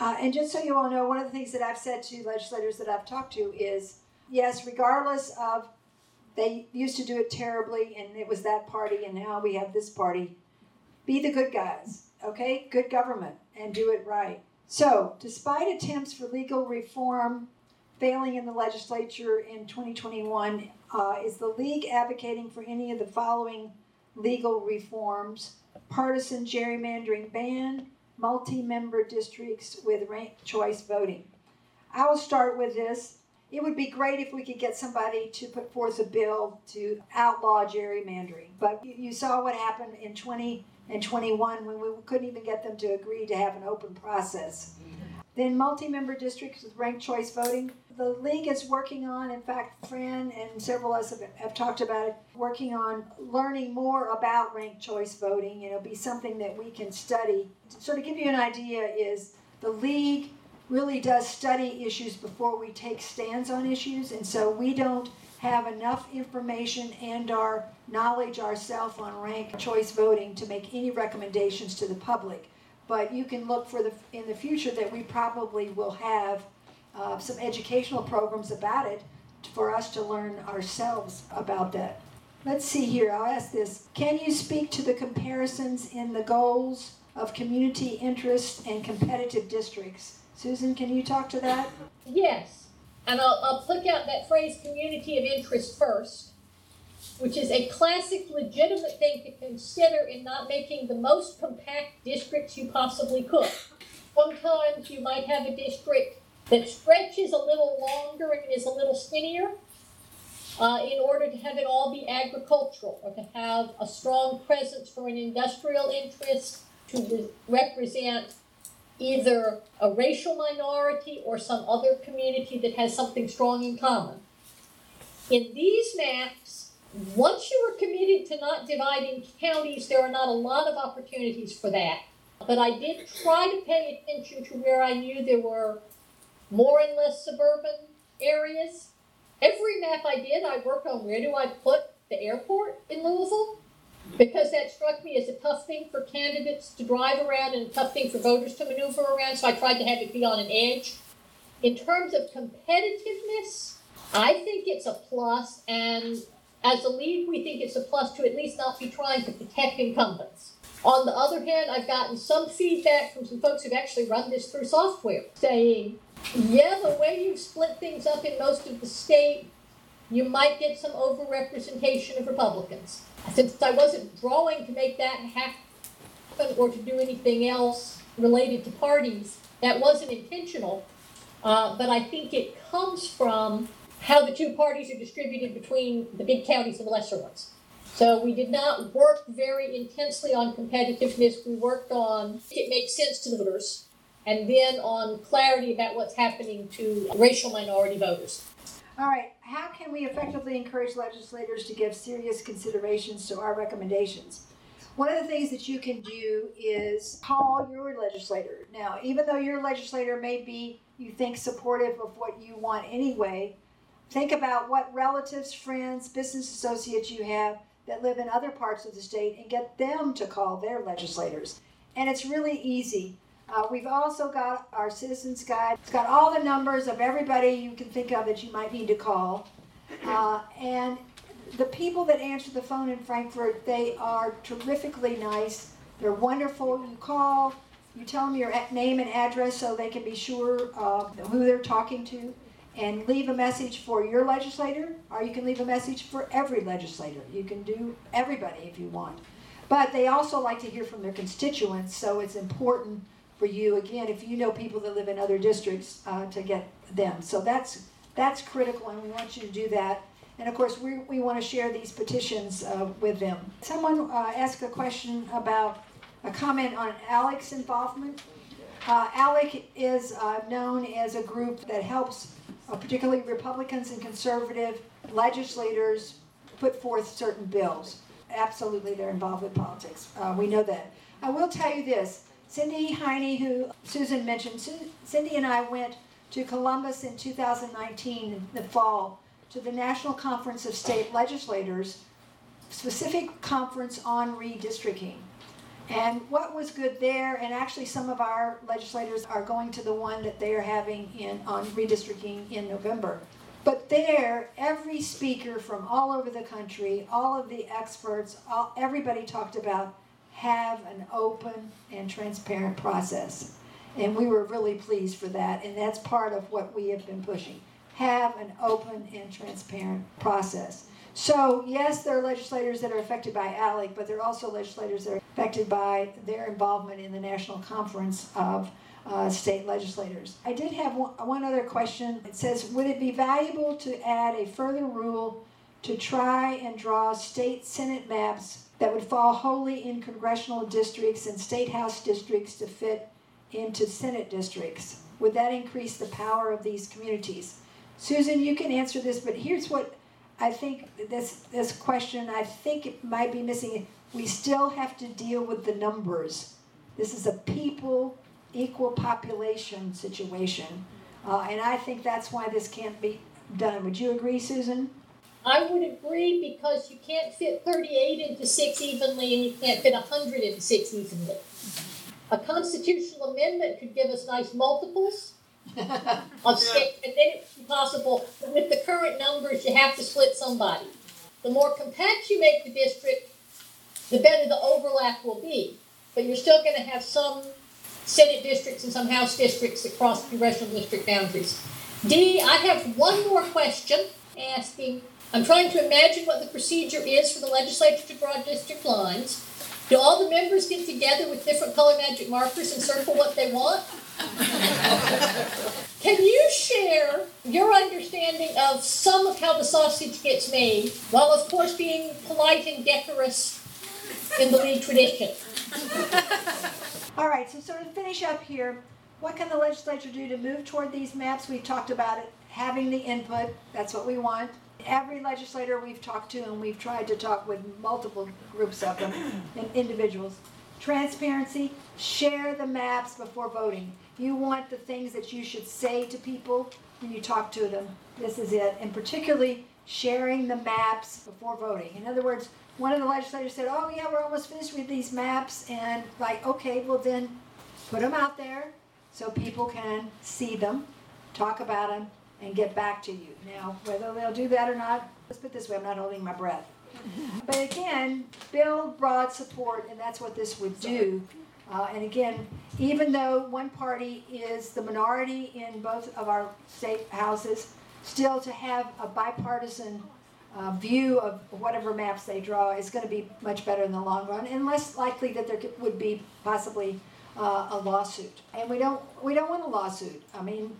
Uh, and just so you all know, one of the things that I've said to legislators that I've talked to is yes, regardless of they used to do it terribly and it was that party and now we have this party, be the good guys, okay? Good government and do it right. So, despite attempts for legal reform failing in the legislature in 2021, uh, is the League advocating for any of the following legal reforms? Partisan gerrymandering ban, multi-member districts with ranked choice voting. I will start with this. It would be great if we could get somebody to put forth a bill to outlaw gerrymandering. But you, saw what happened in 20 and 21 when we couldn't even get them to agree to have an open process. Then multi-member districts with ranked choice voting. The league is working on, in fact, Fran and several of us have, have talked about it, working on learning more about ranked choice voting. It'll be something that we can study. So, To give you an idea is the league really does study issues before we take stands on issues, and so we don't have enough information and our knowledge ourselves on ranked choice voting to make any recommendations to the public but you can look for the in the future that we probably will have uh, some educational programs about it for us to learn ourselves about that. Let's see here. I'll ask this: Can you speak to the comparisons in the goals of community interest and competitive districts? Susan, can you talk to that? Yes, and I'll, I'll pluck out that phrase community of interest first, which is a classic legitimate thing to consider in not making the most compact districts you possibly could. Sometimes you might have a district that stretches a little longer and is a little skinnier uh, in order to have it all be agricultural or to have a strong presence for an industrial interest to re- represent either a racial minority or some other community that has something strong in common. In these maps, once you are committed to not dividing counties, there are not a lot of opportunities for that. But I did try to pay attention to where I knew there were more and less suburban areas. Every map I did, I worked on where do I put the airport in Louisville because that struck me as a tough thing for candidates to drive around and a tough thing for voters to maneuver around, so I tried to have it be on an edge. In terms of competitiveness, I think it's a plus, and as a lead, we think it's a plus to at least not be trying to protect incumbents. On the other hand, I've gotten some feedback from some folks who've actually run this through software saying, yeah, the way you split things up in most of the state, you might get some overrepresentation of Republicans. Since I wasn't drawing to make that happen or to do anything else related to parties, that wasn't intentional. Uh, but I think it comes from how the two parties are distributed between the big counties and the lesser ones. So we did not work very intensely on competitiveness. We worked on it makes sense to the voters, and then on clarity about what's happening to racial minority voters. All right, how can we effectively encourage legislators to give serious considerations to our recommendations? One of the things that you can do is call your legislator. Now, even though your legislator may be, you think, supportive of what you want anyway, think about what relatives, friends, business associates you have that live in other parts of the state and get them to call their legislators. And it's really easy. Uh, we've also got our citizens guide. It's got all the numbers of everybody you can think of that you might need to call. Uh, and the people that answer the phone in Frankfort, they are terrifically nice. They're wonderful. You call, you tell them your name and address so they can be sure uh, who they're talking to and leave a message for your legislator, or you can leave a message for every legislator. You can do everybody if you want. But they also like to hear from their constituents, so it's important for you, again, if you know people that live in other districts, uh, to get them. So that's, that's critical, and we want you to do that. And of course, we, we want to share these petitions uh, with them. Someone uh, asked a question about a comment on ALEC's involvement. Uh, ALEC is uh, known as a group that helps uh, particularly Republicans and conservative legislators put forth certain bills. Absolutely, they're involved with politics. Uh, we know that. I will tell you this Cindy Heine, who Susan mentioned, Cindy and I went to Columbus in 2019, in the fall, to the National Conference of State Legislators, specific conference on redistricting. And what was good there, and actually some of our legislators are going to the one that they are having in on redistricting in November. But there, every speaker from all over the country, all of the experts, all, everybody talked about have an open and transparent process. And we were really pleased for that, and that's part of what we have been pushing. Have an open and transparent process. So, yes, there are legislators that are affected by ALEC, but there are also legislators that are affected by their involvement in the National Conference of uh, State Legislators. I did have one, one other question. It says Would it be valuable to add a further rule to try and draw state Senate maps that would fall wholly in congressional districts and state house districts to fit into Senate districts? Would that increase the power of these communities? Susan, you can answer this, but here's what I think this this question, I think it might be missing. We still have to deal with the numbers. This is a people equal population situation, uh, and I think that's why this can't be done. Would you agree, Susan? I would agree because you can't fit 38 into six evenly, and you can't fit 100 into six evenly. A constitutional amendment could give us nice multiples <laughs> of six, and then it's possible. With the current numbers, you have to split somebody. The more compact you make the district, the better the overlap will be. But you're still going to have some Senate districts and some House districts that cross congressional district boundaries. D, I have one more question asking. I'm trying to imagine what the procedure is for the legislature to draw district lines. Do all the members get together with different color magic markers and circle what they want? <laughs> Can you share your understanding of some of how the sausage gets made, while of course being polite and decorous in the league tradition? <laughs> All right, so of finish up here, what can the legislature do to move toward these maps? We've talked about it, having the input, that's what we want. Every legislator we've talked to, and we've tried to talk with multiple groups of them <clears throat> and individuals. Transparency, share the maps before voting. You want the things that you should say to people when you talk to them. This is it. And particularly sharing the maps before voting. In other words, one of the legislators said, Oh, yeah, we're almost finished with these maps. And, like, okay, well, then put them out there so people can see them, talk about them, and get back to you. Now, whether they'll do that or not, let's put it this way I'm not holding my breath. <laughs> But again, build broad support, and that's what this would do. Uh, and again, even though one party is the minority in both of our state houses, still to have a bipartisan uh, view of whatever maps they draw is going to be much better in the long run, and less likely that there would be possibly uh, a lawsuit. And we don't we don't want a lawsuit. I mean,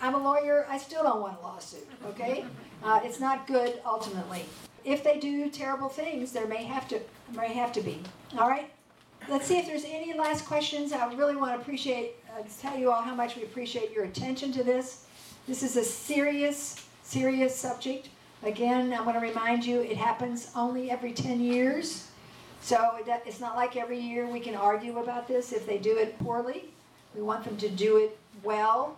I'm a lawyer, I still don't want a lawsuit, okay? Uh, it's not good ultimately. If they do terrible things, there may have to may have to be. All right? Let's see if there's any last questions. I really want to appreciate uh, tell you all how much we appreciate your attention to this. This is a serious, serious subject. Again, I want to remind you it happens only every 10 years. So it's not like every year we can argue about this if they do it poorly. We want them to do it well.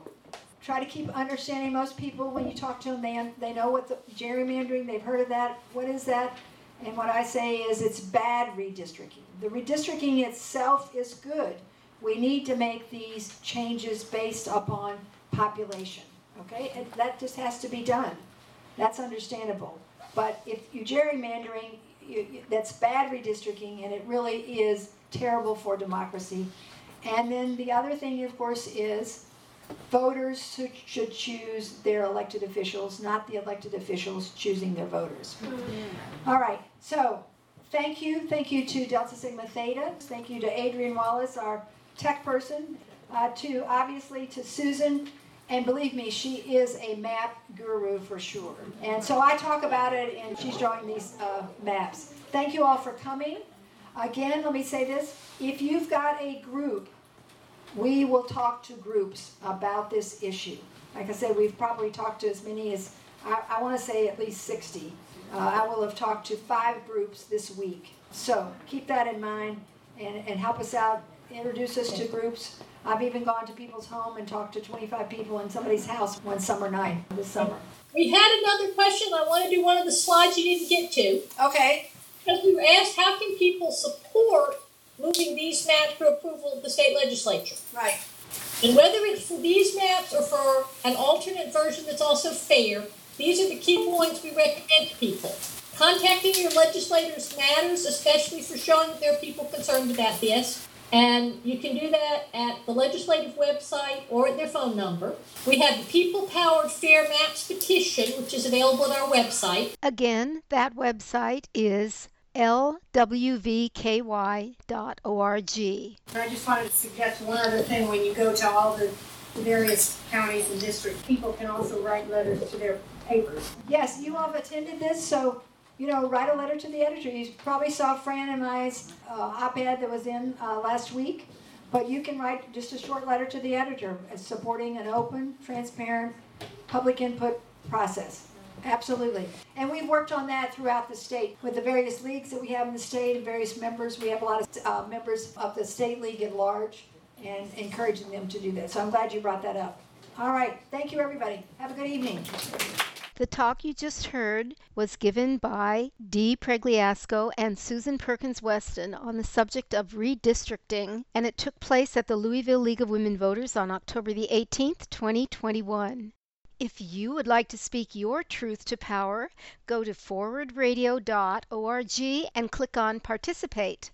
Try to keep understanding most people when you talk to them, they, they know what the gerrymandering, they've heard of that. What is that? And what I say is it's bad redistricting. The redistricting itself is good. We need to make these changes based upon population. Okay? And that just has to be done. That's understandable. But if you gerrymandering, you, you, that's bad redistricting, and it really is terrible for democracy. And then the other thing, of course, is voters should choose their elected officials, not the elected officials choosing their voters. Mm-hmm. All right, so thank you. Thank you to Delta Sigma Theta. Thank you to Adrian Wallace, our tech person. Uh, to obviously to Susan and believe me, she is a map guru for sure. And so I talk about it, and she's drawing these uh, maps. Thank you all for coming. Again, let me say this if you've got a group, we will talk to groups about this issue. Like I said, we've probably talked to as many as, I, I want to say at least 60. Uh, I will have talked to five groups this week. So keep that in mind and, and help us out, introduce us to groups. I've even gone to people's home and talked to 25 people in somebody's house one summer night this summer. We had another question. I want to do one of the slides you didn't get to. Okay. Because we were asked how can people support moving these maps for approval of the state legislature? Right. And whether it's for these maps or for an alternate version that's also fair, these are the key points we recommend to people. Contacting your legislators matters, especially for showing that there are people concerned about this. And you can do that at the legislative website or at their phone number. We have the People Powered Fair Maps petition, which is available at our website. Again, that website is lwvky.org. I just wanted to suggest one other thing when you go to all the various counties and districts, people can also write letters to their papers. Yes, you all have attended this, so you know, write a letter to the editor. You probably saw Fran and I's uh, op-ed that was in uh, last week, but you can write just a short letter to the editor supporting an open, transparent, public input process. Absolutely. And we've worked on that throughout the state with the various leagues that we have in the state and various members. We have a lot of uh, members of the state league at large and encouraging them to do that. So I'm glad you brought that up. All right. Thank you, everybody. Have a good evening. The talk you just heard was given by Dee Pregliasco and Susan Perkins Weston on the subject of redistricting, and it took place at the Louisville League of Women Voters on October the 18th, 2021. If you would like to speak your truth to power, go to forwardradio.org and click on Participate.